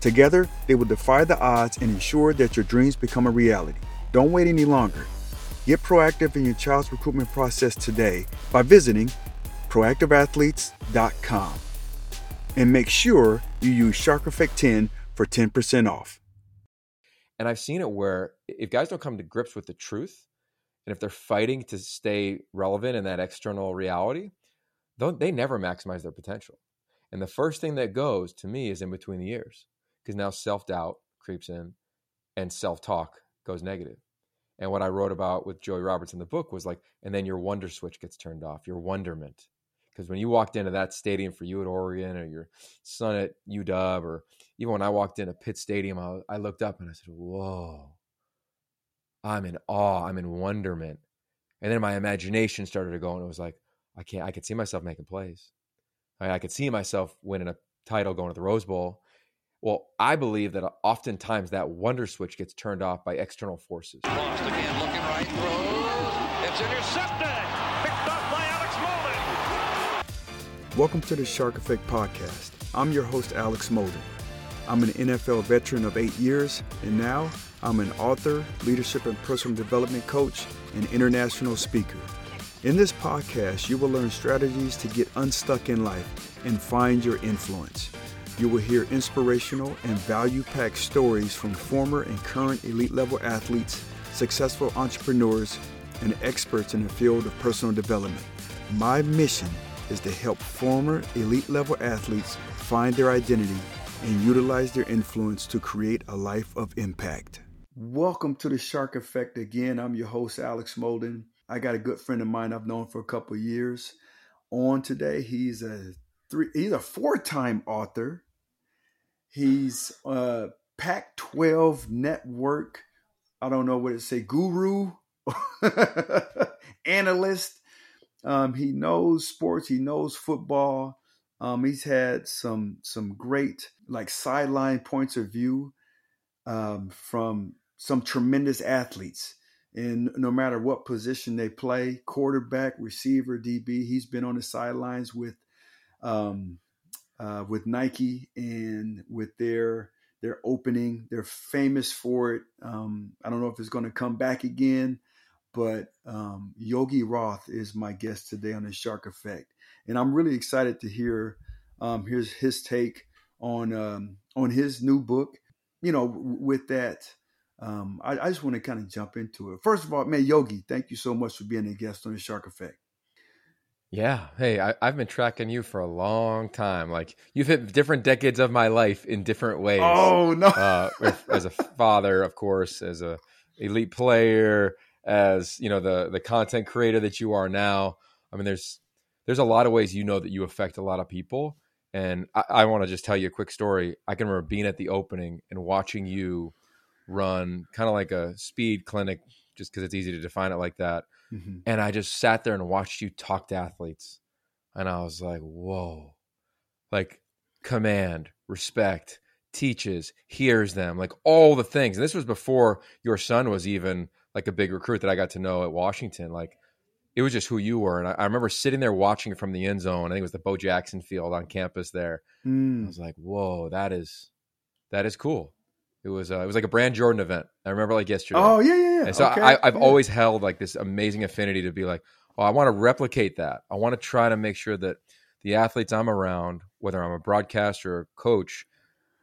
Together, they will defy the odds and ensure that your dreams become a reality. Don't wait any longer. Get proactive in your child's recruitment process today by visiting proactiveathletes.com. And make sure you use Shark Effect 10 for 10% off. And I've seen it where if guys don't come to grips with the truth, and if they're fighting to stay relevant in that external reality, they never maximize their potential. And the first thing that goes to me is in between the ears because now self doubt creeps in and self talk goes negative. And what I wrote about with Joey Roberts in the book was like, and then your wonder switch gets turned off, your wonderment. Because when you walked into that stadium for you at Oregon or your son at UW, or even when I walked into Pitt Stadium, I, I looked up and I said, Whoa, I'm in awe, I'm in wonderment. And then my imagination started to go, and it was like, I can't, I could see myself making plays. I, I could see myself winning a title going to the Rose Bowl well, I believe that oftentimes that wonder switch gets turned off by external forces. Lost again, looking right, throws. It's intercepted. Picked up by Alex Molden. Welcome to the Shark Effect Podcast. I'm your host, Alex Molden. I'm an NFL veteran of eight years, and now I'm an author, leadership and personal development coach, and international speaker. In this podcast, you will learn strategies to get unstuck in life and find your influence. You will hear inspirational and value packed stories from former and current elite level athletes, successful entrepreneurs, and experts in the field of personal development. My mission is to help former elite level athletes find their identity and utilize their influence to create a life of impact. Welcome to the Shark Effect again. I'm your host, Alex Molden. I got a good friend of mine I've known for a couple years. On today, he's a three he's a four-time author He's a Pac 12 network. I don't know what to say, guru, analyst. Um, he knows sports. He knows football. Um, he's had some some great like sideline points of view um, from some tremendous athletes. And no matter what position they play, quarterback, receiver, DB, he's been on the sidelines with um, uh, with Nike and with their their opening. They're famous for it. Um, I don't know if it's going to come back again, but um, Yogi Roth is my guest today on the Shark Effect, and I'm really excited to hear um, his his take on um, on his new book. You know, with that. Um, I, I just want to kind of jump into it. First of all, man, Yogi, thank you so much for being a guest on the Shark Effect. Yeah. Hey, I, have been tracking you for a long time. Like you've hit different decades of my life in different ways. Oh no! uh, as a father, of course, as a elite player, as you know the the content creator that you are now. I mean, there's there's a lot of ways you know that you affect a lot of people. And I, I want to just tell you a quick story. I can remember being at the opening and watching you run kind of like a speed clinic, just because it's easy to define it like that Mm-hmm. And I just sat there and watched you talk to athletes. And I was like, whoa, like command, respect, teaches, hears them, like all the things. And this was before your son was even like a big recruit that I got to know at Washington. Like it was just who you were. And I, I, remember sitting there watching it from the end zone. I think it was the Bo Jackson field on campus there. Mm. I was like, whoa, that is that is cool. It was uh, it was like a Brand Jordan event. I remember like yesterday. Oh yeah, yeah, yeah. And so okay. I, have yeah. always held like this amazing affinity to be like, oh, I want to replicate that. I want to try to make sure that the athletes I'm around, whether I'm a broadcaster or a coach,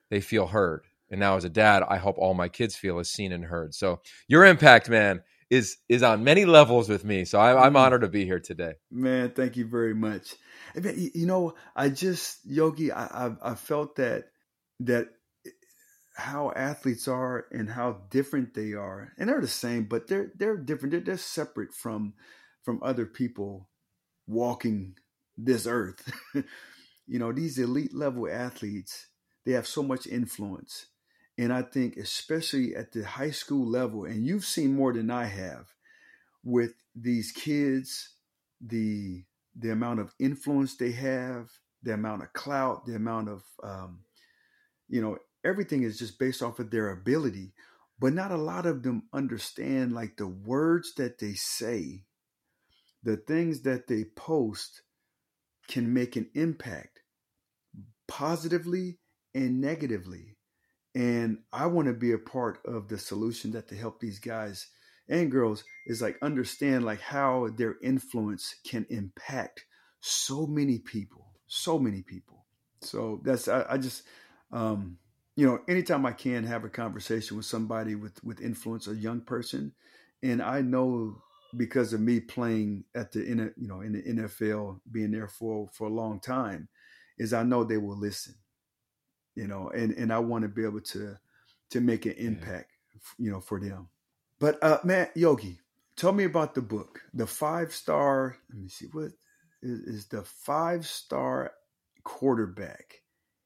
they feel heard. And now as a dad, I hope all my kids feel as seen and heard. So your impact, man, is is on many levels with me. So I, am mm. honored to be here today. Man, thank you very much. You know, I just Yogi, I, I, I felt that that how athletes are and how different they are, and they're the same, but they're they're different. They're, they're separate from from other people walking this earth. you know, these elite level athletes, they have so much influence and I think, especially at the high school level, and you've seen more than I have with these kids, the the amount of influence they have, the amount of clout, the amount of um, you know, everything is just based off of their ability. But not a lot of them understand like the words that they say, the things that they post can make an impact positively and negatively and I want to be a part of the solution that to help these guys and girls is like understand like how their influence can impact so many people, so many people. So that's I, I just um, you know anytime I can have a conversation with somebody with with influence, a young person, and I know because of me playing at the in you know in the NFL, being there for for a long time, is I know they will listen you know, and and I want to be able to to make an impact, yeah. you know, for them. But uh, man, Yogi, tell me about the book, the five star. Let me see what is, is the five star quarterback.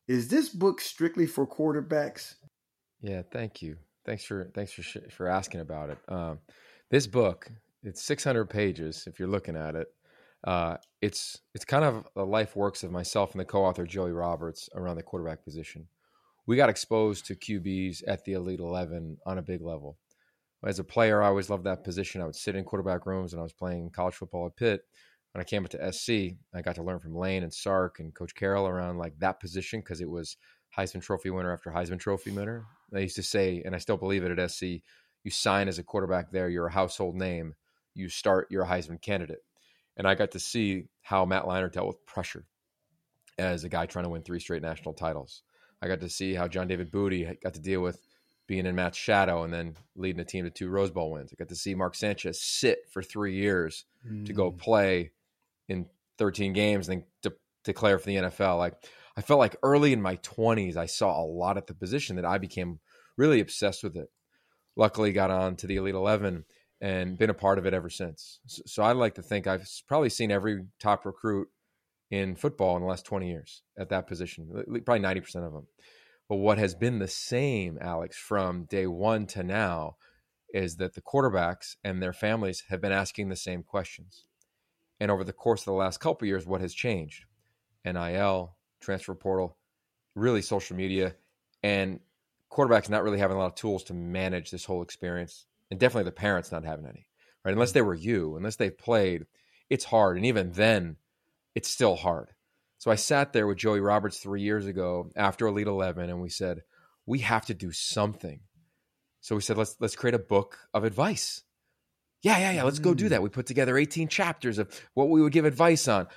Is this book strictly for quarterbacks? Yeah, thank you. Thanks for thanks for for asking about it. Um, this book, it's 600 pages if you're looking at it. Uh, it's it's kind of the life works of myself and the co-author Joey Roberts around the quarterback position. We got exposed to QBs at the Elite Eleven on a big level. As a player, I always loved that position. I would sit in quarterback rooms when I was playing college football at Pitt. When I came up to SC, I got to learn from Lane and Sark and Coach Carroll around like that position because it was Heisman Trophy winner after Heisman Trophy winner. I used to say, and I still believe it at SC, you sign as a quarterback there, you're a household name. You start, you're a Heisman candidate and I got to see how Matt Leinart dealt with pressure as a guy trying to win three straight national titles. I got to see how John David Booty got to deal with being in Matt's shadow and then leading a team to two Rose Bowl wins. I got to see Mark Sanchez sit for three years mm. to go mm. play in 13 games and then to declare for the NFL. Like I felt like early in my 20s, I saw a lot at the position that I became really obsessed with it. Luckily, got on to the Elite 11 and been a part of it ever since. So, so I like to think I've probably seen every top recruit in football in the last 20 years at that position, probably 90% of them. But what has been the same, Alex, from day one to now is that the quarterbacks and their families have been asking the same questions. And over the course of the last couple years, what has changed? NIL, transfer portal, really social media, and quarterbacks not really having a lot of tools to manage this whole experience and definitely the parents not having any, right? Unless they were you, unless they've played, it's hard. And even then, it's still hard. So I sat there with Joey Roberts three years ago after Elite Eleven, and we said we have to do something. So we said let's let's create a book of advice. Yeah, yeah, yeah. Let's go do that. Mm. We put together 18 chapters of what we would give advice on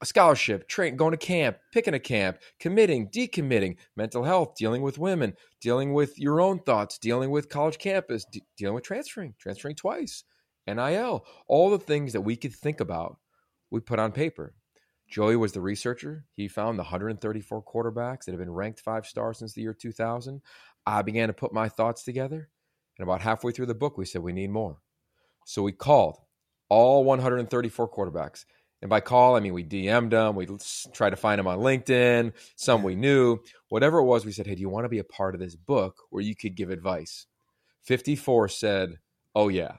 a scholarship, train, going to camp, picking a camp, committing, decommitting, mental health, dealing with women, dealing with your own thoughts, dealing with college campus, de- dealing with transferring, transferring twice, NIL, all the things that we could think about, we put on paper. Joey was the researcher. He found the 134 quarterbacks that have been ranked five stars since the year 2000. I began to put my thoughts together. And about halfway through the book, we said, we need more. So we called all 134 quarterbacks and by call, I mean we DM'd them, we tried to find them on LinkedIn, some we knew. Whatever it was, we said, hey, do you want to be a part of this book where you could give advice? 54 said, oh, yeah.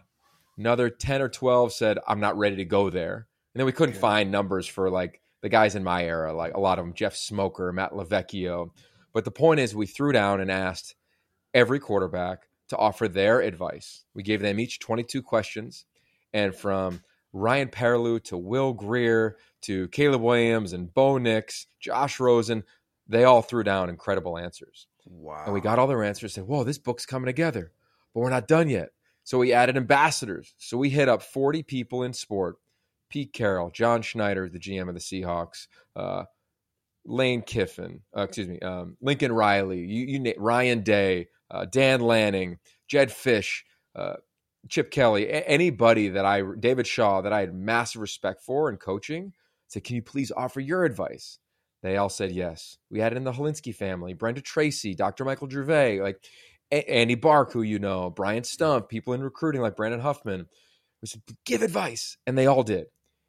Another 10 or 12 said, I'm not ready to go there. And then we couldn't yeah. find numbers for like the guys in my era, like a lot of them, Jeff Smoker, Matt LoVecchio. But the point is, we threw down and asked every quarterback to offer their advice. We gave them each 22 questions. And from Ryan Perrilloux to Will Grier to Caleb Williams and Bo Nix, Josh Rosen, they all threw down incredible answers. Wow. And we got all their answers, said, Whoa, this book's coming together, but we're not done yet. So we added ambassadors. So we hit up 40 people in sport Pete Carroll, John Schneider, the GM of the Seahawks, uh, Lane Kiffin, uh, excuse me, um, Lincoln Riley, you, you, Ryan Day, uh, Dan Lanning, Jedd Fisch, uh, Chip Kelly, a- anybody that I, David Shaw, that I had massive respect for in coaching, said, Can you please offer your advice? They all said yes. We had it in the Hilinski family, Brenda Tracy, Dr. Michael Gervais, like a- Andy Bark, who you know, Brian Stumpf, people in recruiting like Brandon Huffman. We said, give advice. And they all did.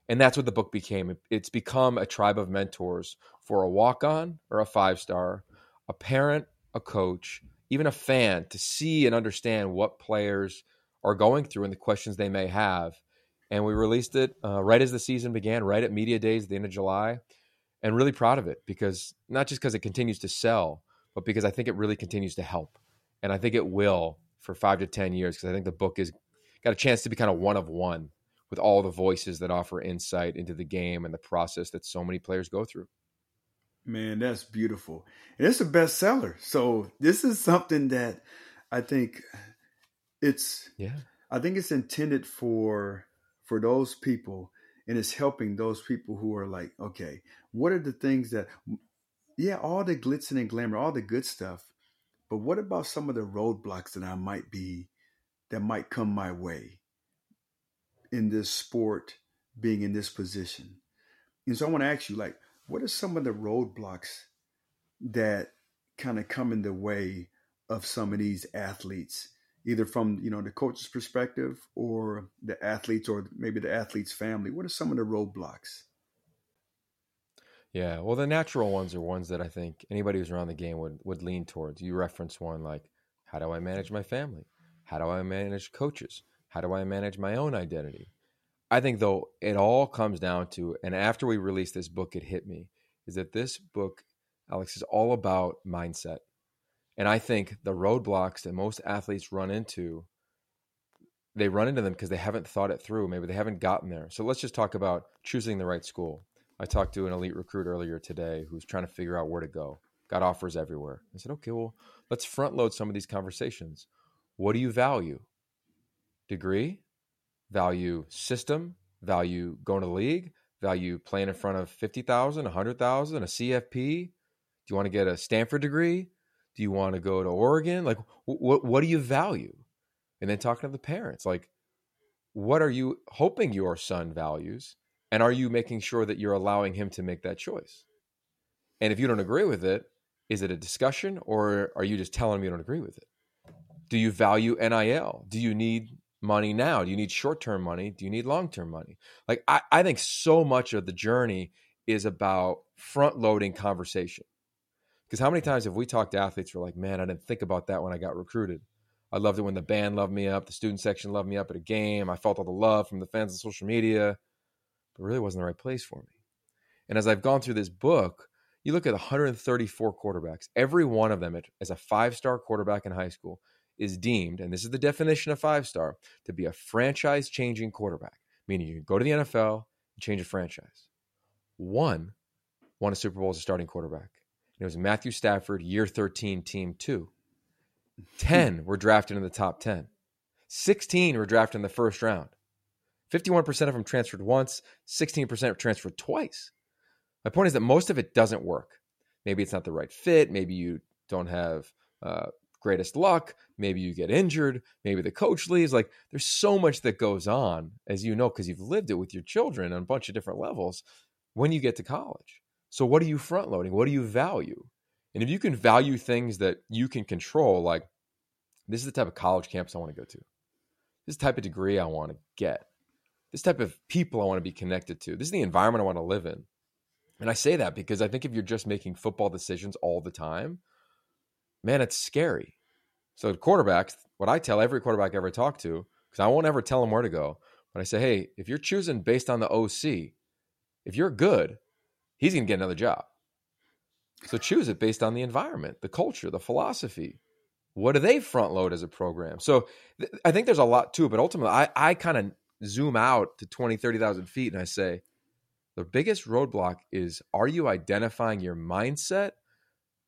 And that's what the book became. It's become a tribe of mentors for a walk on or a five star, a parent, a coach, even a fan to see and understand what players are going through and the questions they may have. And we released it uh, right as the season began, right at Media Days at the end of July and really proud of it because not just because it continues to sell, but because I think it really continues to help. And I think it will for five to 10 years because I think the book has got a chance to be kind of one of one with all the voices that offer insight into the game and the process that so many players go through. Man, that's beautiful. And it's a bestseller. So this is something that I think it's yeah. I think it's intended for for those people and it's helping those people who are like, okay, what are the things that, yeah, all the glitz and glamour, all the good stuff, but what about some of the roadblocks that I might be, that might come my way in this sport, being in this position? And so I want to ask you, like, what are some of the roadblocks that kind of come in the way of some of these athletes? Either from you know the coach's perspective or the athletes or maybe the athlete's family. What are some of the roadblocks? Yeah well the natural ones are ones that i think anybody who's around the game would would lean towards. You reference one like how do i manage my family? How do i manage coaches? How do i manage my own identity i think though it all comes down to and after we released this book it hit me is that this book alex is all about mindset and I think the roadblocks that most athletes run into, they run into them because they haven't thought it through. Maybe they haven't gotten there. So let's just talk about choosing the right school. I talked to an elite recruit earlier today who's trying to figure out where to go. Got offers everywhere. I said, okay, well, let's front load some of these conversations. What do you value? Degree? Value system? Value going to the league? Value playing in front of 50,000, 100,000, a CFP? Do you want to get a Stanford degree? Do you want to go to Oregon? Like, what what do you value? And then talking to the parents, like, what are you hoping your son values, and are you making sure that you're allowing him to make that choice? And if you don't agree with it, is it a discussion, or are you just telling him you don't agree with it? Do you value NIL? Do you need money now? Do you need short term money? Do you need long term money? Like, I, I think so much of the journey is about front loading conversation because how many times have we talked to athletes who are like, man, I didn't think about that when I got recruited. I loved it when the band loved me up, the student section loved me up at a game. I felt all the love from the fans on social media, but really wasn't the right place for me. And as I've gone through this book, you look at 134 quarterbacks. Every one of them, as a five star quarterback in high school, is deemed, and this is the definition of five star, to be a franchise changing quarterback, meaning you can go to the NFL and change a franchise. One won a Super Bowl as a starting quarterback. It was Matthew Stafford, year 13, team two. 10 were drafted in the top 10. 16 were drafted in the first round. 51% of them transferred once, 16% transferred twice. My point is that most of it doesn't work. Maybe it's not the right fit. Maybe you don't have uh, greatest luck. Maybe you get injured. Maybe the coach leaves. Like there's so much that goes on, as you know, because you've lived it with your children on a bunch of different levels when you get to college. So what are you front loading? What do you value? And if you can value things that you can control, like this is the type of college campus I want to go to. This type of degree I want to get. This type of people I want to be connected to. This is the environment I want to live in. And I say that because I think if you're just making football decisions all the time, man, it's scary. So quarterbacks, what I tell every quarterback I ever talk to, because I won't ever tell them where to go, but I say, hey, if you're choosing based on the OC, if you're good, he's to get another job. So choose it based on the environment, the culture, the philosophy. What do they front load as a program? So th- I think there's a lot to but ultimately, I, I kind of zoom out to 20, 30,000 feet and I say, the biggest roadblock is are you identifying your mindset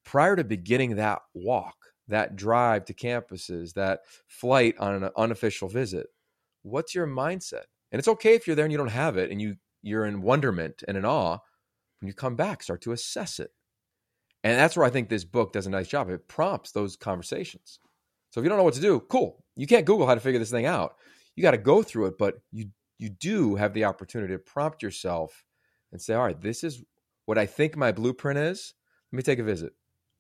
prior to beginning that walk, that drive to campuses, that flight on an unofficial visit? What's your mindset? And it's okay if you're there and you don't have it and you you're in wonderment and in awe. When you come back, start to assess it. And that's where I think this book does a nice job. It prompts those conversations. So if you don't know what to do, cool. You can't Google how to figure this thing out. You got to go through it, but you you do have the opportunity to prompt yourself and say, all right, this is what I think my blueprint is. Let me take a visit.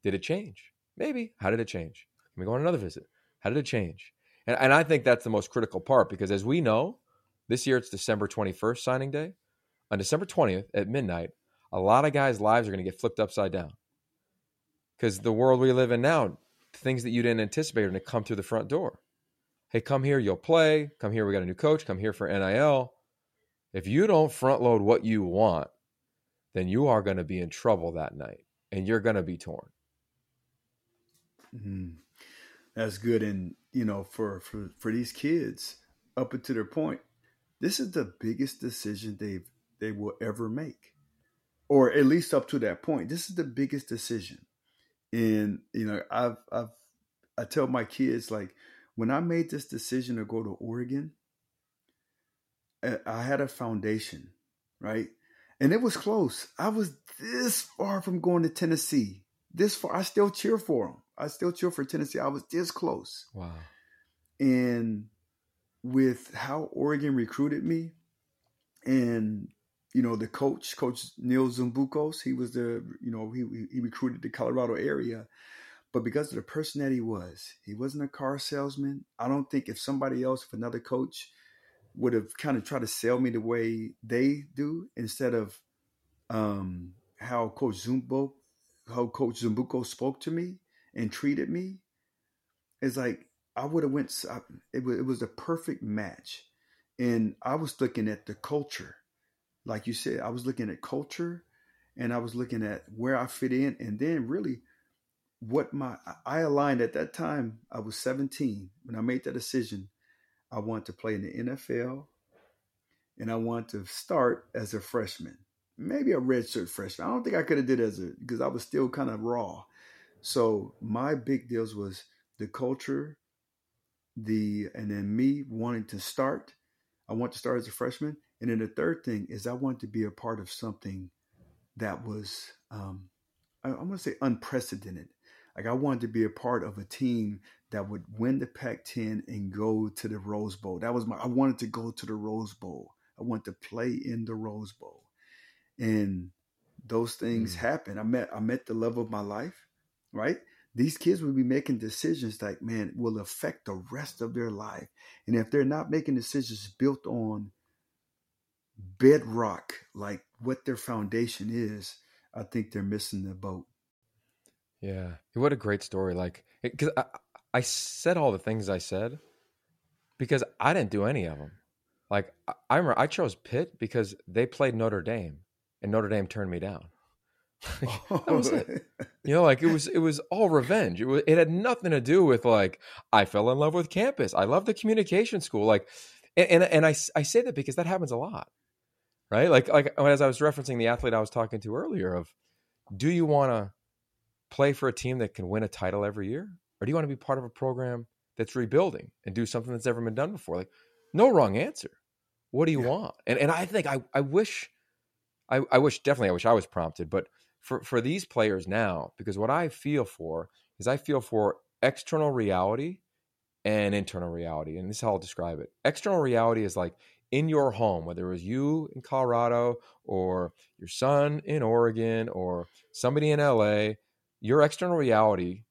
Did it change? Maybe. How did it change? Let me go on another visit. How did it change? And, and I think that's the most critical part because as we know, this year it's December 21st signing day. On December 20th at midnight, a lot of guys' lives are going to get flipped upside down because the world we live in now, things that you didn't anticipate are going to come through the front door. Hey, come here, you'll play. Come here, we got a new coach. Come here for NIL. If you don't front load what you want, then you are going to be in trouble that night and you're going to be torn. Mm-hmm. That's good. And, you know, for, for, for these kids, up until their point, this is the biggest decision they've they will ever make. Or at least up to that point. This is the biggest decision. And, you know, I've I've I tell my kids like when I made this decision to go to Oregon, I had a foundation, right? And it was close. I was this far from going to Tennessee. This far. I still cheer for them. I still cheer for Tennessee. I was this close. Wow. And with how Oregon recruited me and you know the coach coach Neal Zoumboukos he was the you know he he recruited the Colorado area but because of the person that he was he wasn't a car salesman I don't think if somebody else if another coach would have kind of tried to sell me the way they do instead of um, how Coach Zumbo, how Coach Zumbuko spoke to me and treated me. It's like I would have went. It was, it was a perfect match, and I was looking at the culture, like you said. I was looking at culture, and I was looking at where I fit in, and then really what my I aligned at that time. I was 17 when I made that decision I want to play in the NFL, and I want to start as a freshman, maybe a redshirt freshman. I don't think I could have did as a because I was still kind of raw. So my big deals was the culture, the and then me wanting to start. I want to start as a freshman, and then the third thing is I want to be a part of something that was um, I, I'm going to say unprecedented. Like I wanted to be a part of a team that would win the Pac-10 and go to the Rose Bowl. That was my. I wanted to go to the Rose Bowl. I wanted to play in the Rose Bowl, and those things mm. happen. I met. I met the love of my life. Right. These kids will be making decisions like, man, will affect the rest of their life. And if they're not making decisions built on bedrock, like what their foundation is, I think they're missing the boat. Yeah, what a great story! Like, because I, I said all the things I said because I didn't do any of them. Like, I, I remember I chose Pitt because they played Notre Dame, and Notre Dame turned me down. that was it. You know, like it was it was all revenge. It was it had nothing to do with like I fell in love with campus. I love the communication school. Like and and, and I I say that because that happens a lot. Right? Like like as I was referencing the athlete I was talking to earlier of do you want to play for a team that can win a title every year? Or do you want to be part of a program that's rebuilding and do something that's never been done before? Like, no wrong answer. What do you yeah. want? And and I think I, I wish I, I wish definitely I wish I was prompted, but for, for these players now, because what I feel for is I feel for external reality and internal reality. And this is how I'll describe it. External reality is like in your home, whether it was you in Colorado or your son in Oregon or somebody in LA, your external reality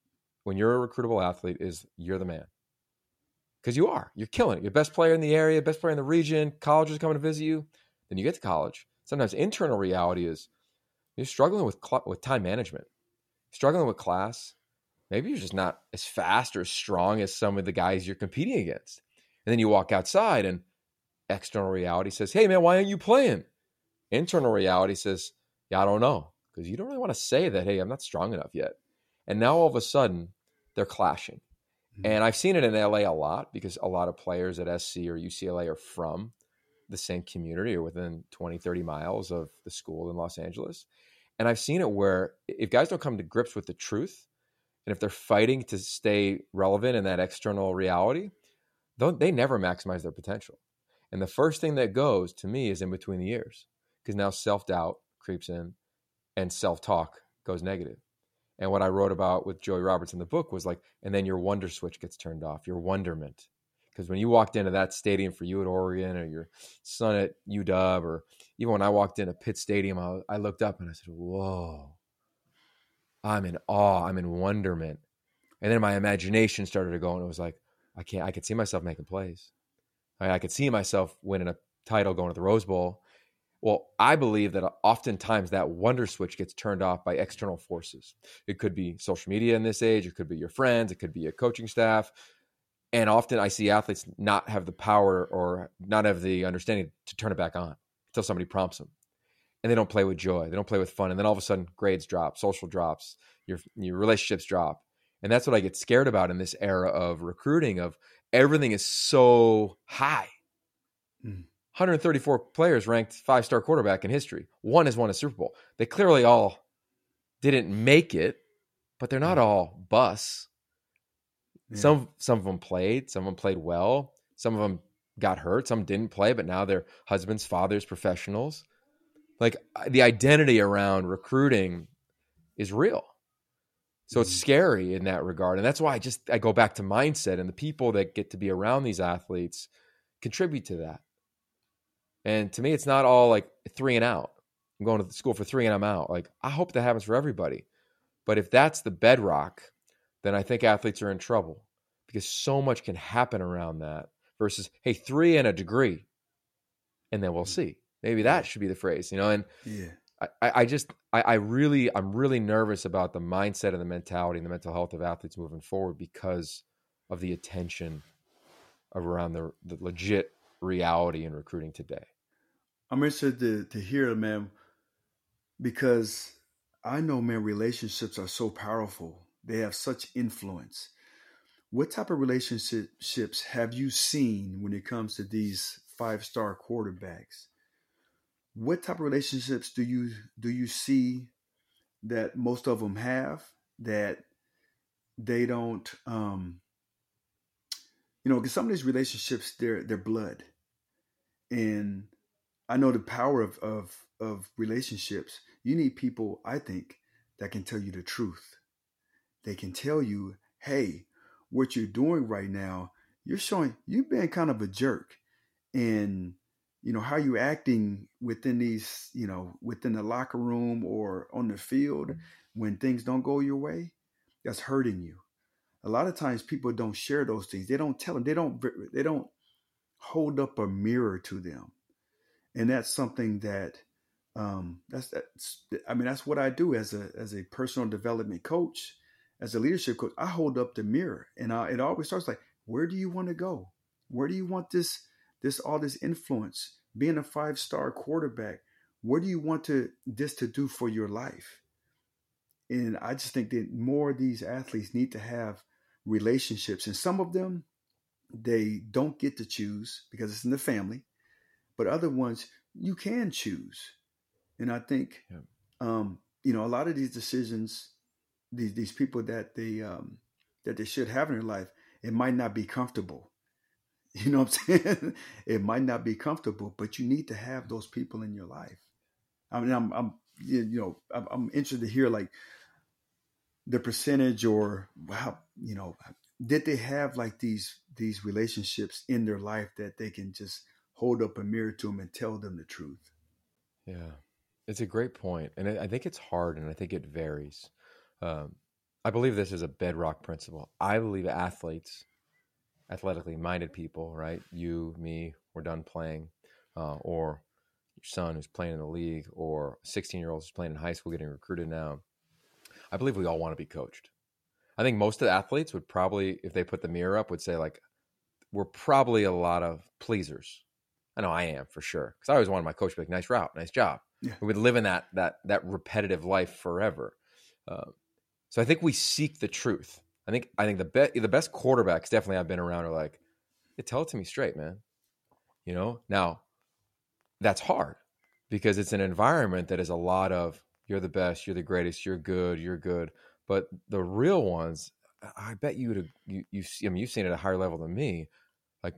when you're a recruitable athlete is you're the man. Because you are. You're killing it. You're best player in the area, best player in the region, college is coming to visit you. Then you get to college. Sometimes internal reality is you're struggling with cl- with time management, struggling with class. Maybe you're just not as fast or as strong as some of the guys you're competing against. And then you walk outside and external reality says, Hey man, why aren't you playing? Internal reality says, Yeah, I don't know because you don't really want to say that, hey, I'm not strong enough yet. And now all of a sudden, they're clashing. Mm-hmm. And I've seen it in LA a lot because a lot of players at SC or UCLA are from the same community or within 20, 30 miles of the school in Los Angeles. And I've seen it where if guys don't come to grips with the truth, and if they're fighting to stay relevant in that external reality, they never maximize their potential. And the first thing that goes to me is in between the ears because now self doubt creeps in and self talk goes negative. And what I wrote about with Joey Roberts in the book was like, and then your wonder switch gets turned off, your wonderment. Because when you walked into that stadium for you at Oregon or your son at UW, or even when I walked into Pitt Stadium, I, I looked up and I said, Whoa, I'm in awe, I'm in wonderment. And then my imagination started to go, and it was like, I can't, I could see myself making plays. I, I could see myself winning a title going to the Rose Bowl. Well, I believe that oftentimes that wonder switch gets turned off by external forces. It could be social media in this age, it could be your friends, it could be a coaching staff. And often I see athletes not have the power or not have the understanding to turn it back on until somebody prompts them. And they don't play with joy, they don't play with fun. And then all of a sudden, grades drop, social drops, your, your relationships drop. And that's what I get scared about in this era of recruiting of everything is so high. Mm 134 players ranked five star quarterback in history. One has won a Super Bowl. They clearly all didn't make it, but they're not all busts. Yeah. Some some of them played, some of them played well, some of them got hurt, some didn't play, but now they're husbands, fathers, professionals. Like the identity around recruiting is real. So it's mm-hmm. scary in that regard. And that's why I just I go back to mindset and the people that get to be around these athletes contribute to that. And to me, it's not all like three and out. I'm going to school for three and I'm out. Like, I hope that happens for everybody. But if that's the bedrock, then I think athletes are in trouble because so much can happen around that versus, hey, three and a degree, and then we'll mm-hmm. see. Maybe that should be the phrase, you know? And yeah. I, I just, I, I really, I'm really nervous about the mindset and the mentality and the mental health of athletes moving forward because of the attention around the, the legit reality in recruiting today. I'm interested to, to hear, man, because I know, man, relationships are so powerful. They have such influence. What type of relationships have you seen when it comes to these five star quarterbacks? What type of relationships do you do you see that most of them have that they don't um you know because some of these relationships they're they're blood and I know the power of, of of relationships. You need people, I think, that can tell you the truth. They can tell you, hey, what you're doing right now, you're showing you've been kind of a jerk. And you know, how you acting within these, you know, within the locker room or on the field when things don't go your way, that's hurting you. A lot of times people don't share those things. They don't tell them. They don't they don't hold up a mirror to them and that's something that um, that's that's I mean that's what I do as a as a personal development coach, as a leadership coach. I hold up the mirror, and I, it always starts like, where do you want to go? Where do you want this this all this influence? Being a five star quarterback, what do you want to this to do for your life? And I just think that more of these athletes need to have relationships, and some of them they don't get to choose because it's in the family but other ones you can choose. And I think, yeah. um, you know, a lot of these decisions, these these people that they um, that they should have in their life, it might not be comfortable. You know what I'm saying? it might not be comfortable, but you need to have those people in your life. I mean, I'm, I'm you know, I'm, I'm interested to hear like the percentage or how you know did they have like these these relationships in their life that they can just hold up a mirror to them and tell them the truth. Yeah, it's a great point, and I think it's hard, and I think it varies. Um, I believe this is a bedrock principle. I believe athletes, athletically minded people, right? You, me, we're done playing, uh, or your son who's playing in the league, or 16 year olds who's playing in high school getting recruited now. I believe we all want to be coached. I think most of the athletes would probably, if they put the mirror up, would say like, we're probably a lot of pleasers I know I am for sure because I always wanted my coach to be like, "Nice route, nice job." Yeah. We would live in that that that repetitive life forever. Uh, so I think we seek the truth. I think I think the best the best quarterbacks definitely I've been around are like, tell it to me straight, man. You know. Now, that's hard because it's an environment that is a lot of you're the best, you're the greatest, you're good, you're good. But the real ones, I bet you you you I mean you've seen it at a higher level than me. Like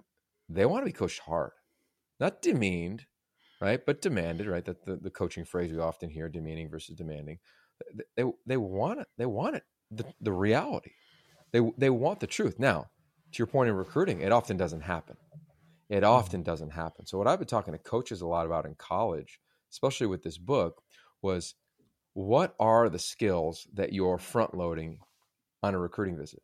they want to be coached hard, not demeaned, right? But demanded, right? That the, the coaching phrase we often hear, demeaning versus demanding. They they want it. They want it. The, the reality. They they want the truth. Now, to your point in recruiting, it often doesn't happen. It mm-hmm. often doesn't happen. So what I've been talking to coaches a lot about in college, especially with this book, was what are the skills that you're front loading on a recruiting visit?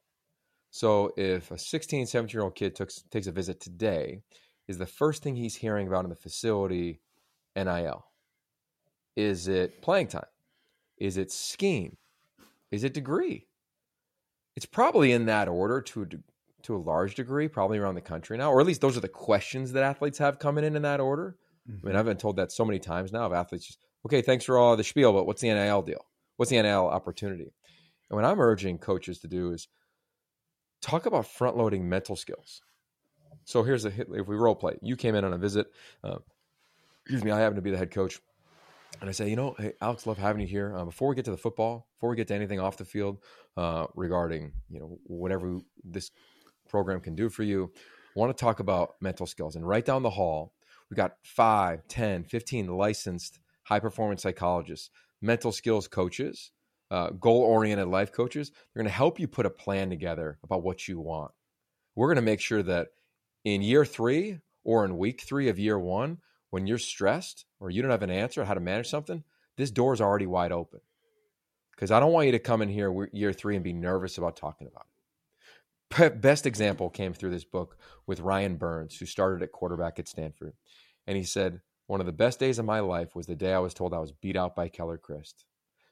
So if a 16, 17 year old kid took, takes a visit today, is the first thing he's hearing about in the facility NIL? Is it playing time? Is it scheme? Is it degree? It's probably in that order to a, to a large degree, probably around the country now, or at least those are the questions that athletes have coming in in that order. Mm-hmm. I mean, mm-hmm. I've been told that so many times now of athletes just okay, thanks for all the spiel, but what's the NIL deal? What's the NIL opportunity? And what I'm urging coaches to do is talk about front loading mental skills. So here's a hit. If we role play, you came in on a visit. Uh, excuse me, I happen to be the head coach. And I say, you know, hey, Alex, love having you here. Uh, before we get to the football, before we get to anything off the field uh, regarding, you know, whatever this program can do for you, I want to talk about mental skills. And right down the hall, we got 5, 10, 15 licensed high performance psychologists, mental skills coaches, uh, goal oriented life coaches. They're going to help you put a plan together about what you want. We're going to make sure that in year three or in week three of year one, when you're stressed or you don't have an answer how to manage something, this door is already wide open. Because I don't want you to come in here year three and be nervous about talking about it. Best example came through this book with Ryan Burns, who started at quarterback at Stanford. And he said, one of the best days of my life was the day I was told I was beat out by Keller Chryst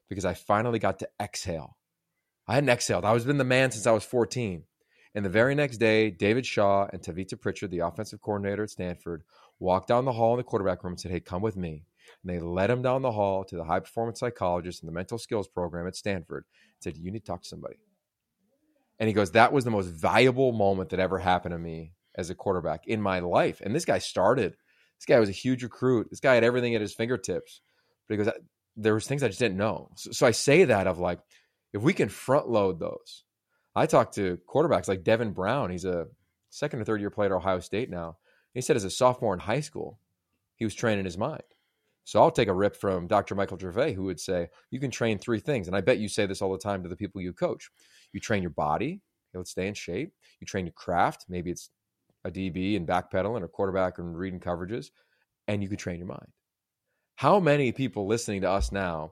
because I finally got to exhale. I hadn't exhaled. I was been the man since I was 14. And the very next day, David Shaw and Tavita Pritchard, the offensive coordinator at Stanford, walked down the hall in the quarterback room and said, Hey, come with me. And they led him down the hall to the high performance psychologist in the mental skills program at Stanford and said, You need to talk to somebody. And he goes, That was the most valuable moment that ever happened to me as a quarterback in my life. And this guy started this guy was a huge recruit. This guy had everything at his fingertips. But he goes, there was things I just didn't know. So, so I say that of like, if we can front load those. I talked to quarterbacks like Devin Brown. He's a second or third year player at Ohio State now. He said as a sophomore in high school, he was training his mind. So I'll take a rip from Dr. Michael Gervais, who would say, you can train three things. And I bet you say this all the time to the people you coach. You train your body, let's stay in shape. You train your craft. Maybe it's a DB and backpedaling or quarterback and reading coverages, and you could train your mind. How many people listening to us now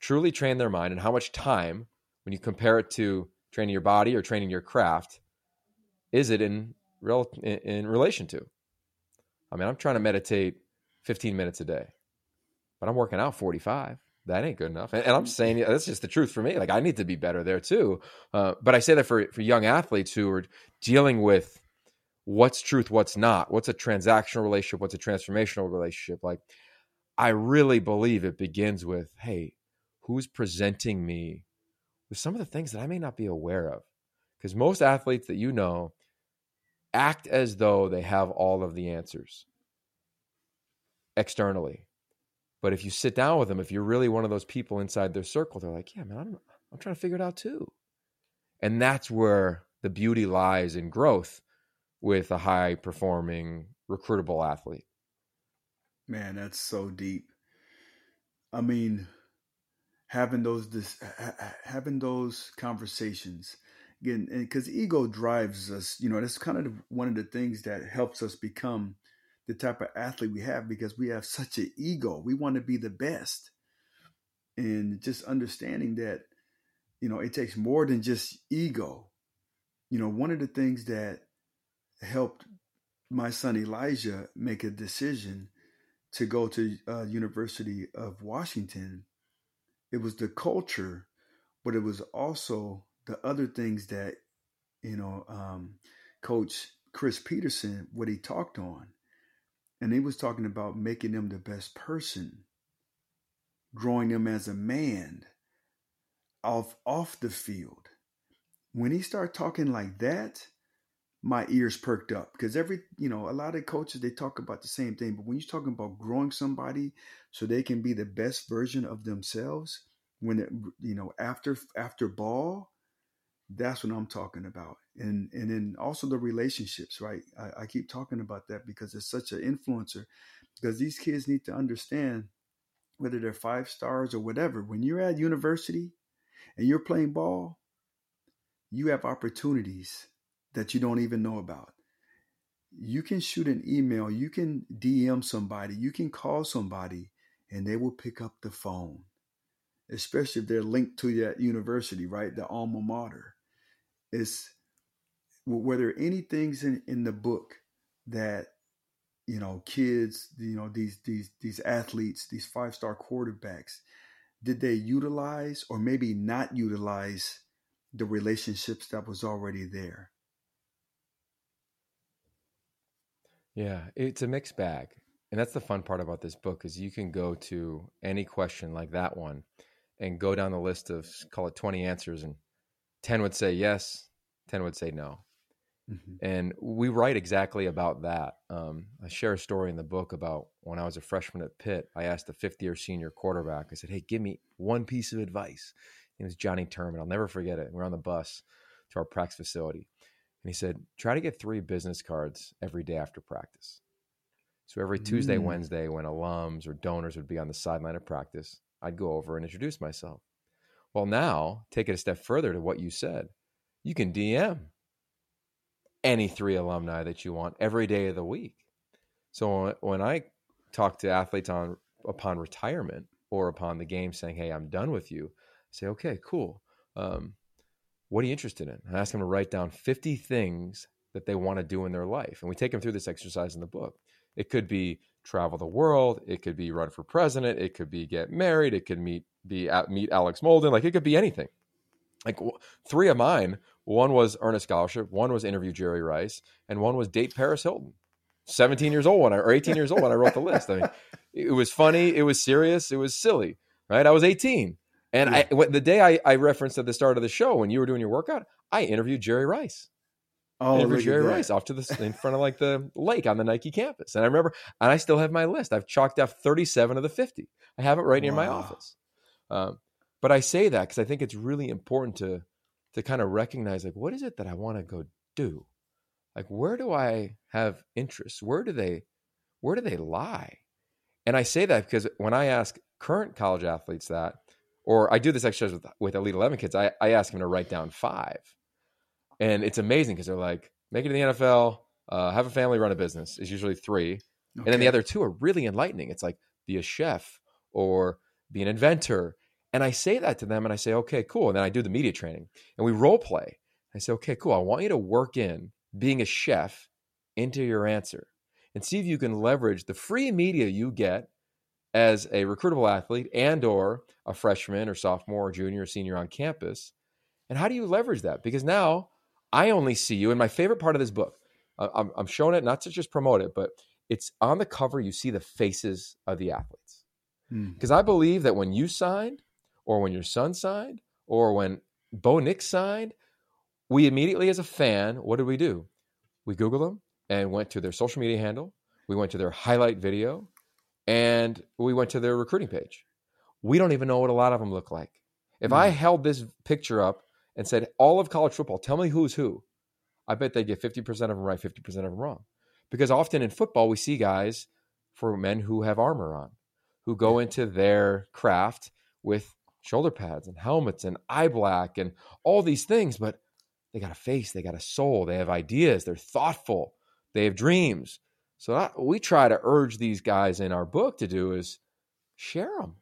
truly train their mind, and how much time, when you compare it to training your body or training your craft, is it in rel- in relation to? I mean, I'm trying to meditate 15 minutes a day, but I'm working out 45 that ain't good enough. And, and, I'm saying that's just the truth for me. Like I need to be better there too. Uh, but I say that for for young athletes who are dealing with what's truth, what's not, what's a transactional relationship, what's a transformational relationship. Like, I really believe it begins with, hey, who's presenting me with some of the things that I may not be aware of? Because most athletes that you know act as though they have all of the answers externally. But if you sit down with them, if you're really one of those people inside their circle, they're like, yeah, man, I'm, I'm trying to figure it out too. And that's where the beauty lies in growth with a high performing recruitable athlete. Man, that's so deep. I mean, having those this having those conversations again because ego drives us you know that's kind of one of the things that helps us become the type of athlete we have because we have such an ego we want to be the best and just understanding that you know it takes more than just ego you know one of the things that helped my son Elijah make a decision to go to uh, University of Washington. It was the culture, but it was also the other things that you know um, Coach Chris Petersen what he talked on, and he was talking about making them the best person, growing them as a man, off off the field. When he started talking like that, my ears perked up because every you know a lot of coaches they talk about the same thing but when you're talking about growing somebody so they can be the best version of themselves when it, you know after after ball that's what i'm talking about and and then also the relationships right i, I keep talking about that because it's such an influencer because these kids need to understand whether they're five stars or whatever when you're at university and you're playing ball you have opportunities that you don't even know about. You can shoot an email, you can DM somebody, you can call somebody, and they will pick up the phone, especially if they're linked to that university, right? The alma mater. It's were there any things in, in the book that you know kids you know these these these athletes these five star quarterbacks did they utilize or maybe not utilize the relationships that was already there Yeah, it's a mixed bag. And that's the fun part about this book is you can go to any question like that one and go down the list of call it 20 answers and 10 would say yes, 10 would say no. Mm-hmm. And we write exactly about that. Um, I share a story in the book about when I was a freshman at Pitt. I asked a fifth year senior quarterback, I said, Hey, give me one piece of advice. It was Johnny Turman. I'll never forget it. We're on the bus to our practice facility. And he said, try to get three business cards every day after practice. So every Tuesday, mm. Wednesday, when alums or donors would be on the sideline of practice, I'd go over and introduce myself. Well, now take it a step further to what you said. You can DM any three alumni that you want every day of the week. So when I talk to athletes on upon retirement or upon the game saying, "Hey, I'm done with you," I say, "Okay, cool. Um, what are you interested in? I ask them to write down 50 things that they want to do in their life. And we take them through this exercise in the book. It could be travel the world. It could be run for president. It could be get married. It could meet be at, meet Alex Molden. Like it could be anything. Like three of mine. One was earn a scholarship. One was interview Jerry Rice, and one was date Paris Hilton. 17 years old when I, or 18 years old when I wrote the list. I mean, it was funny. It was serious. It was silly. Right. I was 18. And yeah. I, the day I, I, referenced at the start of the show when you were doing your workout, I interviewed Jerry Rice. Oh, interviewed Jerry Rice off to the in front of like the lake on the Nike campus. And I remember, and I still have my list. I've chalked off 37 of the 50. I have it right near wow. my office. Um, but I say that because I think it's really important to to kind of recognize like what is it that I want to go do? Like where do I have interests? Where do they where do they lie? And I say that because when I ask current college athletes that, or I do this exercise with, with Elite 11 kids. I, I ask them to write down five. And it's amazing because they're like, make it in the NFL, uh, have a family, run a business is usually three. Okay. And then the other two are really enlightening. It's like be a chef or be an inventor. And I say that to them and I say, okay, cool. And then I do the media training and we role play. I say, okay, cool. I want you to work in being a chef into your answer and see if you can leverage the free media you get as a recruitable athlete and or a freshman or sophomore or junior or senior on campus and how do you leverage that because now i only see you and my favorite part of this book i'm, I'm showing it not to just promote it but it's on the cover you see the faces of the athletes because mm. i believe that when you signed or when your son signed or when bo nix signed we immediately as a fan what did we do we googled them and went to their social media handle we went to their highlight video and we went to their recruiting page. We don't even know what a lot of them look like. If mm. I held this picture up and said, all of college football, tell me who's who, I bet they get 50% of them right, 50% of them wrong. Because often in football, we see guys for men who have armor on, who go into their craft with shoulder pads and helmets and eye black and all these things, but they got a face, they got a soul, they have ideas, they're thoughtful, they have dreams. So what we try to urge these guys in our book to do is share them.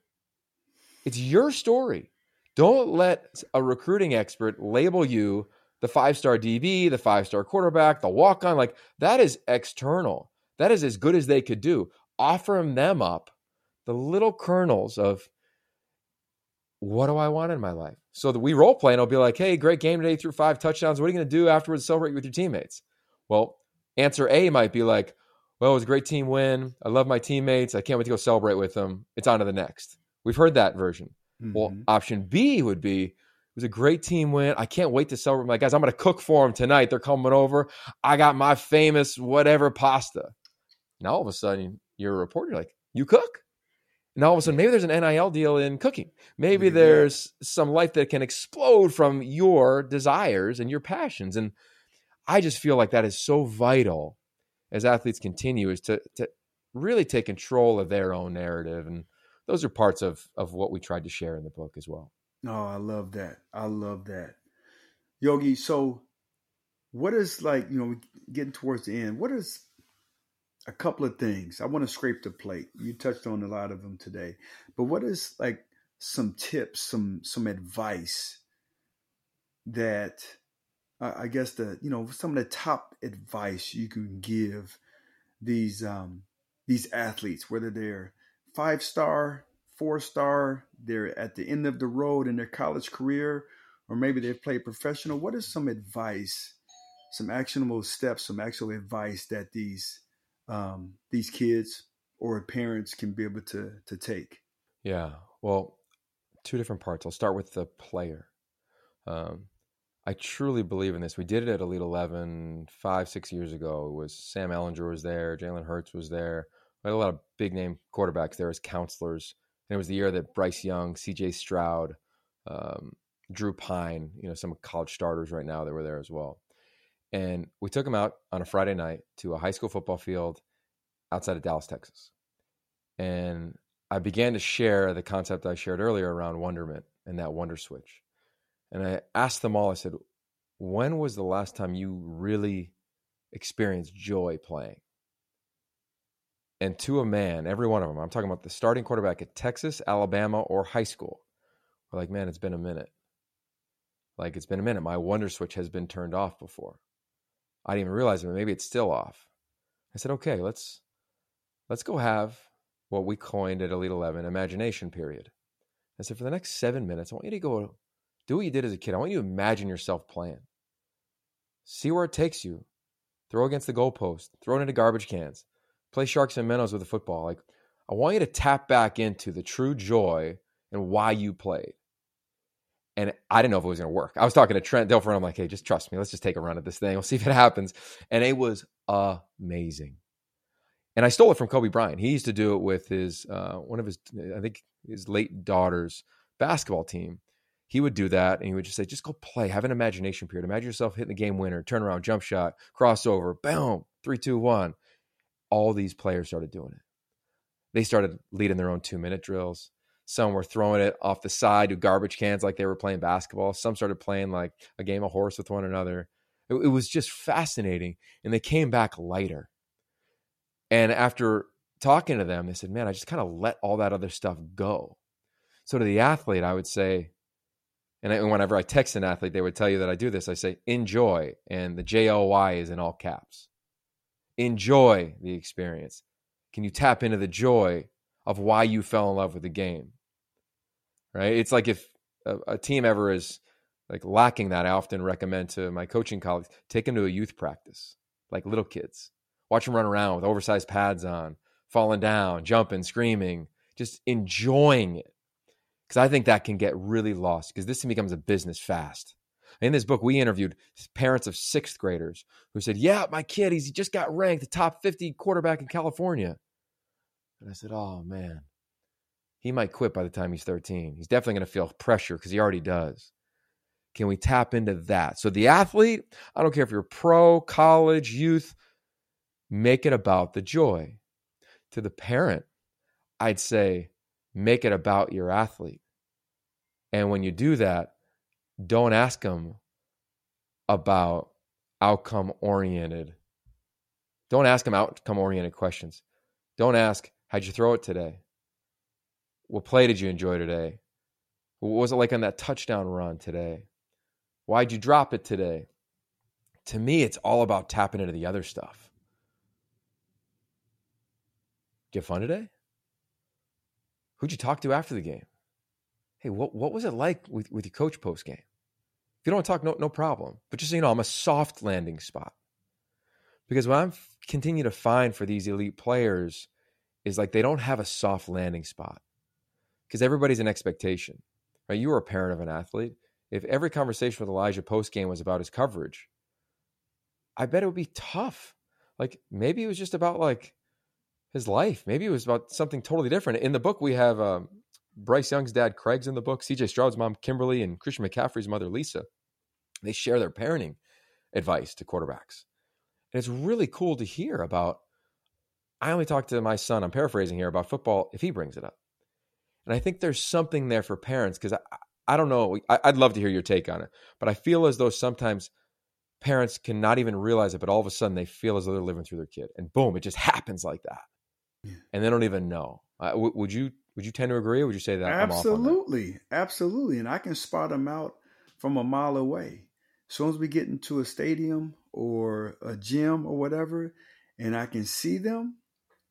It's your story. Don't let a recruiting expert label you the five star DB, the five star quarterback, the walk on. Like that is external. That is as good as they could do. Offer them up the little kernels of what do I want in my life? So that we role play and I'll be like, hey, great game today through five touchdowns. What are you going to do afterwards? Celebrate with your teammates. Well, answer A might be like, well, it was a great team win. I love my teammates. I can't wait to go celebrate with them. It's on to the next. We've heard that version. Mm-hmm. Well, option B would be it was a great team win. I can't wait to celebrate my guys. I'm going to cook for them tonight. They're coming over. I got my famous whatever pasta. Now all of a sudden you're a reporter. You're like, you cook? And all of a sudden, maybe there's an NIL deal in cooking. Maybe there's some life that can explode from your desires and your passions. And I just feel like that is so vital as athletes continue is to to really take control of their own narrative. And those are parts of of what we tried to share in the book as well. Oh, I love that. I love that. Yogi, so what is like, you know, getting towards the end, what is a couple of things. I want to scrape the plate. You touched on a lot of them today. But what is like some tips, some some advice that uh, I guess the you know some of the top advice you can give these um these athletes, whether they're five star, four star, they're at the end of the road in their college career, or maybe they've played professional. What is some advice, some actionable steps, some actual advice that these um, these kids or parents can be able to to take? Yeah, well, two different parts. I'll start with the player. Um, I truly believe in this. We did it at Elite 11 five, six years ago. It was Sam Ehlinger was there, Jalen Hurts was there. We had a lot of big name quarterbacks there as counselors. And it was the year that Bryce Young, CJ Stroud, um, Drew Pyne, you know, some college starters right now that were there as well. And we took them out on a Friday night to a high school football field outside of Dallas, Texas. And I began to share the concept I shared earlier around wonderment and that wonder switch. And I asked them all, I said, when was the last time you really experienced joy playing? And to a man, every one of them, I'm talking about the starting quarterback at Texas, Alabama, or high school, were like, man, it's been a minute. Like, it's been a minute. My wonder switch has been turned off before. I didn't even realize it, but maybe it's still off. I said, okay, let's let's go have what we coined at Elite Eleven imagination period. I said, for the next seven minutes, I want you to go do what you did as a kid. I want you to imagine yourself playing. See where it takes you. Throw against the goalpost, throw it into garbage cans, play sharks and minnows with a football. Like I want you to tap back into the true joy and why you played. And I didn't know if it was going to work. I was talking to Trent Dilfer, I'm like, hey, just trust me. Let's just take a run at this thing. We'll see if it happens. And it was amazing. And I stole it from Kobe Bryant. He used to do it with his uh, one of his, I think, his late daughter's basketball team. He would do that, and he would just say, "Just go play. Have an imagination period. Imagine yourself hitting the game winner, turn around, jump shot, crossover, boom, three, two, one." All these players started doing it. They started leading their own two minute drills. Some were throwing it off the side to garbage cans like they were playing basketball. Some started playing like a game of horse with one another. It, it was just fascinating. And they came back lighter. And after talking to them, they said, Man, I just kind of let all that other stuff go. So to the athlete, I would say, and, I, whenever I text an athlete, they would tell you that I do this. I say, enjoy. And the J O Y is in all caps. Enjoy the experience. Can you tap into the joy of why you fell in love with the game? right? It's like if a, a team ever is like lacking that, I often recommend to my coaching colleagues take them to a youth practice, like little kids. Watch them run around with oversized pads on, falling down, jumping, screaming, just enjoying it. Because I think that can get really lost because this becomes a business fast. In this book, we interviewed parents of sixth graders who said, Yeah, my kid, he's just got ranked the top 50 quarterback in California. And I said, Oh, man he might quit by the time he's 13. He's definitely going to feel pressure because he already does. Can we tap into that? So, the athlete, I don't care if you're pro, college, youth, make it about the joy. To the parent, I'd say make it about your athlete. And when you do that, don't ask them about outcome oriented. Don't ask them outcome oriented questions. Don't ask, how'd you throw it today? What play did you enjoy today? What was it like on that touchdown run today? Why'd you drop it today? To me, it's all about tapping into the other stuff. Have fun today? Who'd you talk to after the game? Hey, what, what was it like with, with your coach post game? If you don't want to talk, no, no problem. But just so you know, I'm a soft landing spot. Because what I'm continue to find for these elite players is like they don't have a soft landing spot because everybody's an expectation, right? You were a parent of an athlete. if every conversation with Elijah post game was about his coverage, I bet it would be tough. Like maybe it was just about like his life. Maybe it was about something totally different. In the book, we have um, Bryce Young's dad, Craig's in the book, CJ Stroud's mom, Kimberly, and Christian McCaffrey's mother, Lisa. They share their parenting advice to quarterbacks. And it's really cool to hear about. I only talk to my son, I'm paraphrasing here, about football if he brings it up. And I think there's something there for parents because I, I don't know. I, I'd love to hear your take on it, but I feel as though sometimes parents cannot even realize it, but all of a sudden they feel as though they're living through their kid, and boom, it just happens like that, yeah. and they don't even know. Uh, w- would you would you tend to agree? or Would you say that absolutely, that? absolutely, and I can spot them out from a mile away. As soon as we get into a stadium or a gym or whatever, and I can see them,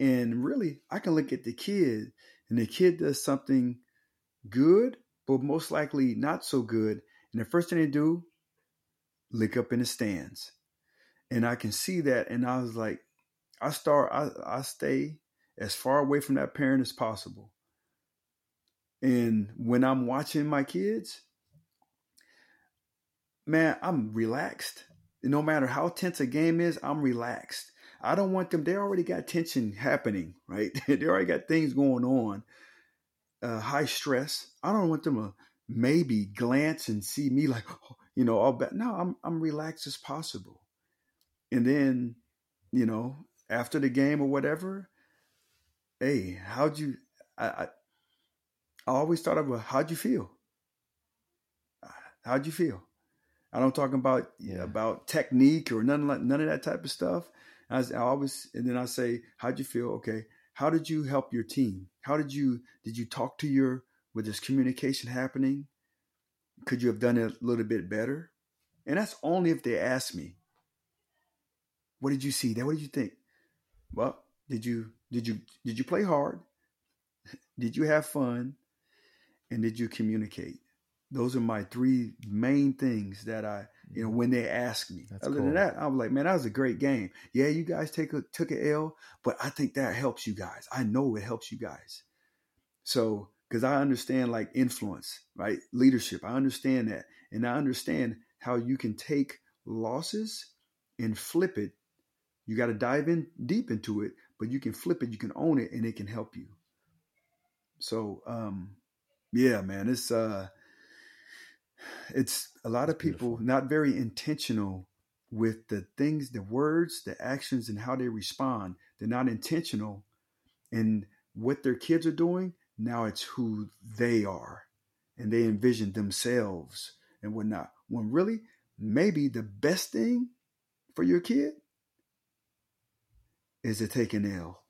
and really, I can look at the kid, and the kid does something good, but most likely not so good, and the first thing they do lick up in the stands. And I can see that. And I was like, I start, I, I stay as far away from that parent as possible. And when I'm watching my kids, man, I'm relaxed. No matter how tense a game is, I'm relaxed. I don't want them, they already got tension happening, right? they already got things going on, uh, high stress. I don't want them to maybe glance and see me like, oh, you know, all bad. No, I'm I'm relaxed as possible. And then, you know, after the game or whatever, hey, how'd you? I I, I always thought of how'd you feel? How'd you feel? I don't talk about yeah. about technique or none like none of that type of stuff. I, I always and then I say, how'd you feel? Okay, how did you help your team? How did you did you talk to your with this communication happening? Could you have done it a little bit better? And that's only if they ask me. What did you see? That what did you think? Well, did you did you did you play hard? Did you have fun? And did you communicate? Those are my three main things that I, you know, when they ask me. That's Other cool. than that, I was like, man, that was a great game. Yeah, you guys take a took an L, but I think that helps you guys. I know it helps you guys. So because I understand like influence, right? Leadership. I understand that. And I understand how you can take losses and flip it. You got to dive in deep into it, but you can flip it, you can own it, and it can help you. So, um, yeah, man, it's uh, it's a lot of people Beautiful. not very intentional with the things, the words, the actions, and how they respond. They're not intentional in what their kids are doing now it's who they are. And they envision themselves and whatnot. When really, maybe the best thing for your kid is to take an L.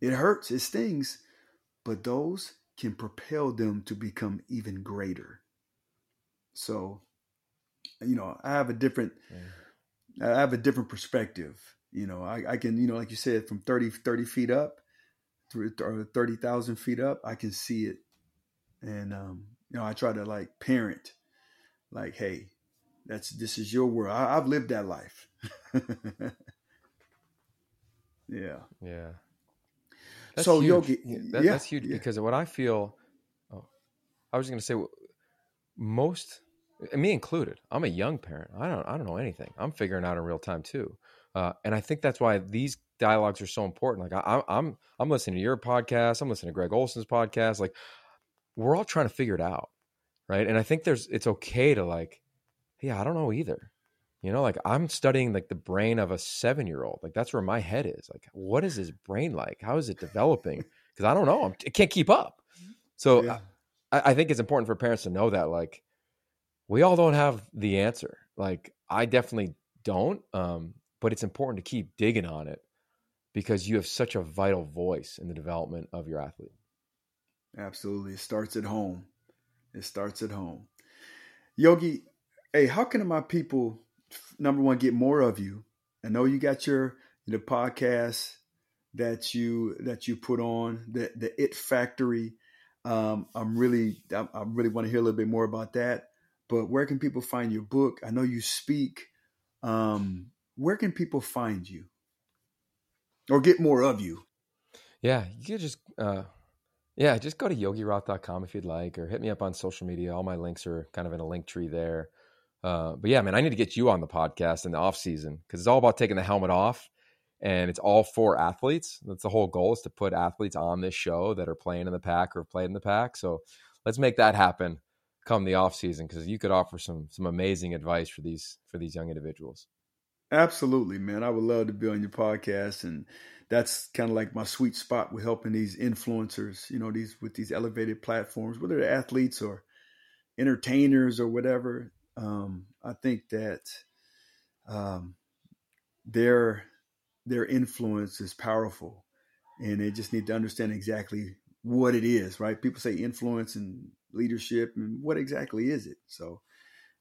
It hurts, it stings, but those can propel them to become even greater. So, you know, I have a different, yeah. I have a different perspective. You know, I, I can, you know, like you said, from 30, 30 feet up, or 30,000 feet up, I can see it. And, um, you know, I try to like parent, like, hey, that's, this is your world. I, have lived that life. yeah. Yeah. That's so huge. Yogi, that, yeah, that's huge yeah. because what I feel, oh, I was going to say most, me included, I'm a young parent. I don't, I don't know anything. I'm figuring out in real time too. Uh, and I think that's why these dialogues are so important. Like I, I'm, I'm listening to your podcast. I'm listening to Greg Olsen's podcast. Like we're all trying to figure it out, right? And I think there's, it's okay to like, yeah, I don't know either. You know, like I'm studying like the brain of a seven year old. Like that's where my head is. Like, what is his brain like? How is it developing? Because I don't know. I'm, I can't keep up. So yeah. I, I think it's important for parents to know that like we all don't have the answer. Like I definitely don't. Um, but it's important to keep digging on it because you have such a vital voice in the development of your athlete. Absolutely. It starts at home. It starts at home. Yogi, hey, how can my people number one get more of you? I know you got your the podcast that you that you put on the the It Factory. Um, I'm really I, I really want to hear a little bit more about that. But where can people find your book? I know you speak. Um, where can people find you or get more of you? Yeah, you can just uh, Yeah, just go to yogiroth.com if you'd like, or hit me up on social media. All my links are kind of in a link tree there. Uh, but yeah, man, I need to get you on the podcast in the off season because it's all about taking the helmet off, and it's all for athletes. That's the whole goal is to put athletes on this show that are playing in the Pac or played in the Pac. So let's make that happen come the off season because you could offer some some amazing advice for these for these young individuals. Absolutely, man. I would love to be on your podcast and that's kind of like my sweet spot with helping these influencers, you know, these with these elevated platforms, whether they're athletes or entertainers or whatever. Um, I think that um, their their influence is powerful, and they just need to understand exactly what it is. Right? People say influence and leadership, and what exactly is it? So,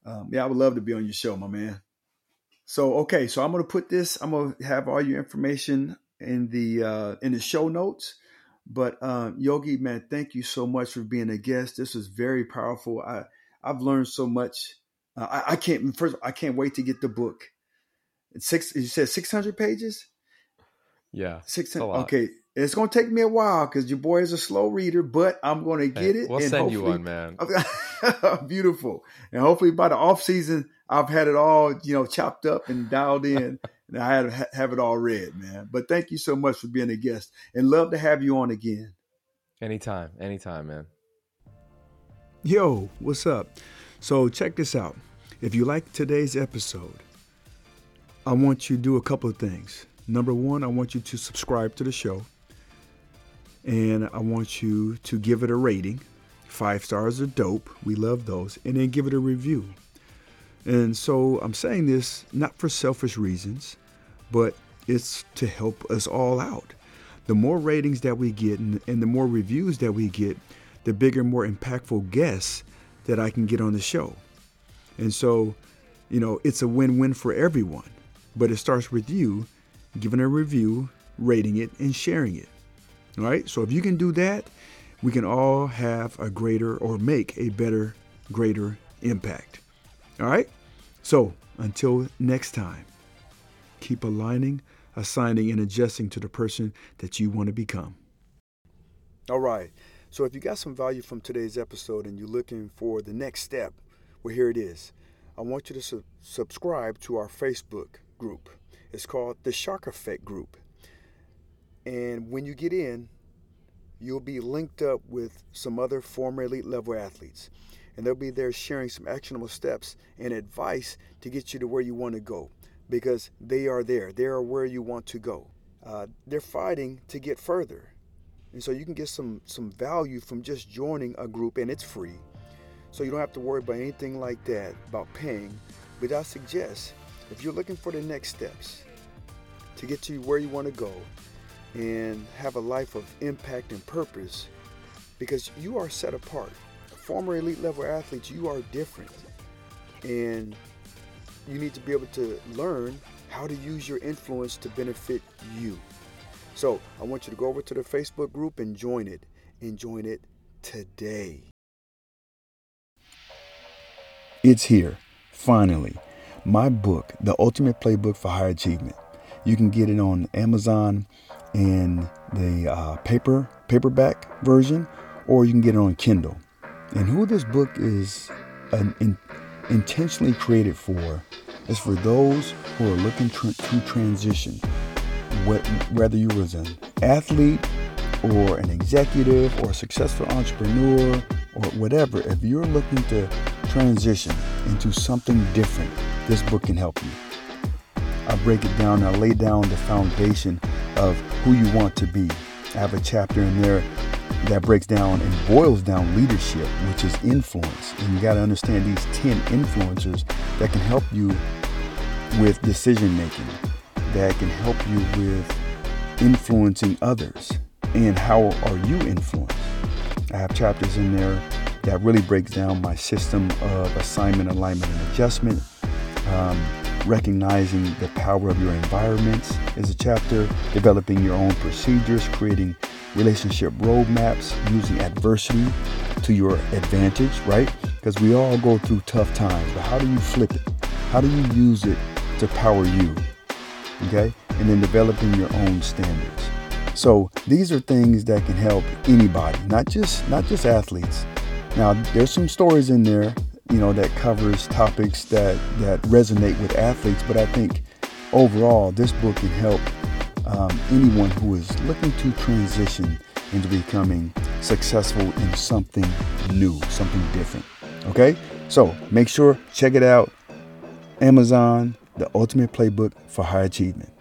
um, yeah, I would love to be on your show, my man. So, okay, so I'm gonna put this. I'm gonna have all your information in the uh, in the show notes. But uh, Yogi, man, thank you so much for being a guest. This was very powerful. I I've learned so much. Uh, I, I, can't first. I can't wait to get the book. It's six. You said six hundred pages. Yeah, six hundred. Okay, it's going to take me a while because your boy is a slow reader, but I'm going to get hey, it. We'll send you one, man. beautiful, and hopefully by the off season, I've had it all you know chopped up and dialed in. and I had have it all read, man. But thank you so much for being a guest, and love to have you on again. Anytime, anytime, man. Yo, what's up? So check this out. If you like today's episode, I want you to do a couple of things. Number one, I want you to subscribe to the show, and I want you to give it a rating. Five stars are dope. We love those, and then give it a review. And so I'm saying this not for selfish reasons, but it's to help us all out. The more ratings that we get and, and the more reviews that we get, the bigger, more impactful guests that I can get on the show. And so, you know, it's a win win for everyone. But it starts with you giving a review, rating it, and sharing it. All right. So if you can do that, we can all have a greater or make a better, greater impact. All right? So until next time, keep aligning, assigning, and adjusting to the person that you want to become. All right. So if you got some value from today's episode and you're looking for the next step, well, here it is. I want you to su- subscribe to our Facebook group. It's called the Shark Effect Group. And when you get in, you'll be linked up with some other former elite level athletes and they'll be there sharing some actionable steps and advice to get you to where you want to go because they are there. They are where you want to go. Uh, they're fighting to get further. And so you can get some, some value from just joining a group, and it's free. So you don't have to worry about anything like that, about paying. But I suggest if you're looking for the next steps to get to where you want to go and have a life of impact and purpose, because you are set apart former elite level athletes, you are different. And you need to be able to learn how to use your influence to benefit you. So I want you to go over to the Facebook group and join it. And join it today. It's here, finally. My book, The Ultimate Playbook for High Achievement. You can get it on Amazon in the uh, paper paperback version, or you can get it on Kindle. And who this book is an, in, intentionally created for is for those who are looking to transition. Whether you was an athlete or an executive or a successful entrepreneur or whatever, if you're looking to transition into something different, this book can help you. I break it down, I lay down the foundation of who you want to be. I have a chapter in there that breaks down and boils down leadership, which is influence. And you got to understand these 10 influencers that can help you with decision making, that can help you with influencing others. And how are you influenced? I have chapters in there that really breaks down my system of assignment, alignment, and adjustment. Um, recognizing the power of your environments is a chapter. Developing your own procedures, creating relationship roadmaps, using adversity to your advantage, right? Because we all go through tough times, but how do you flip it? How do you use it to power you? Okay? And then developing your own standards. So these are things that can help anybody, not just not just athletes. Now there's some stories in there, you know, that covers topics that that resonate with athletes, but I think overall this book can help um, anyone who is looking to transition into becoming successful in something new, something different. Okay? So make sure check it out. Amazon, the ultimate playbook for high achievement.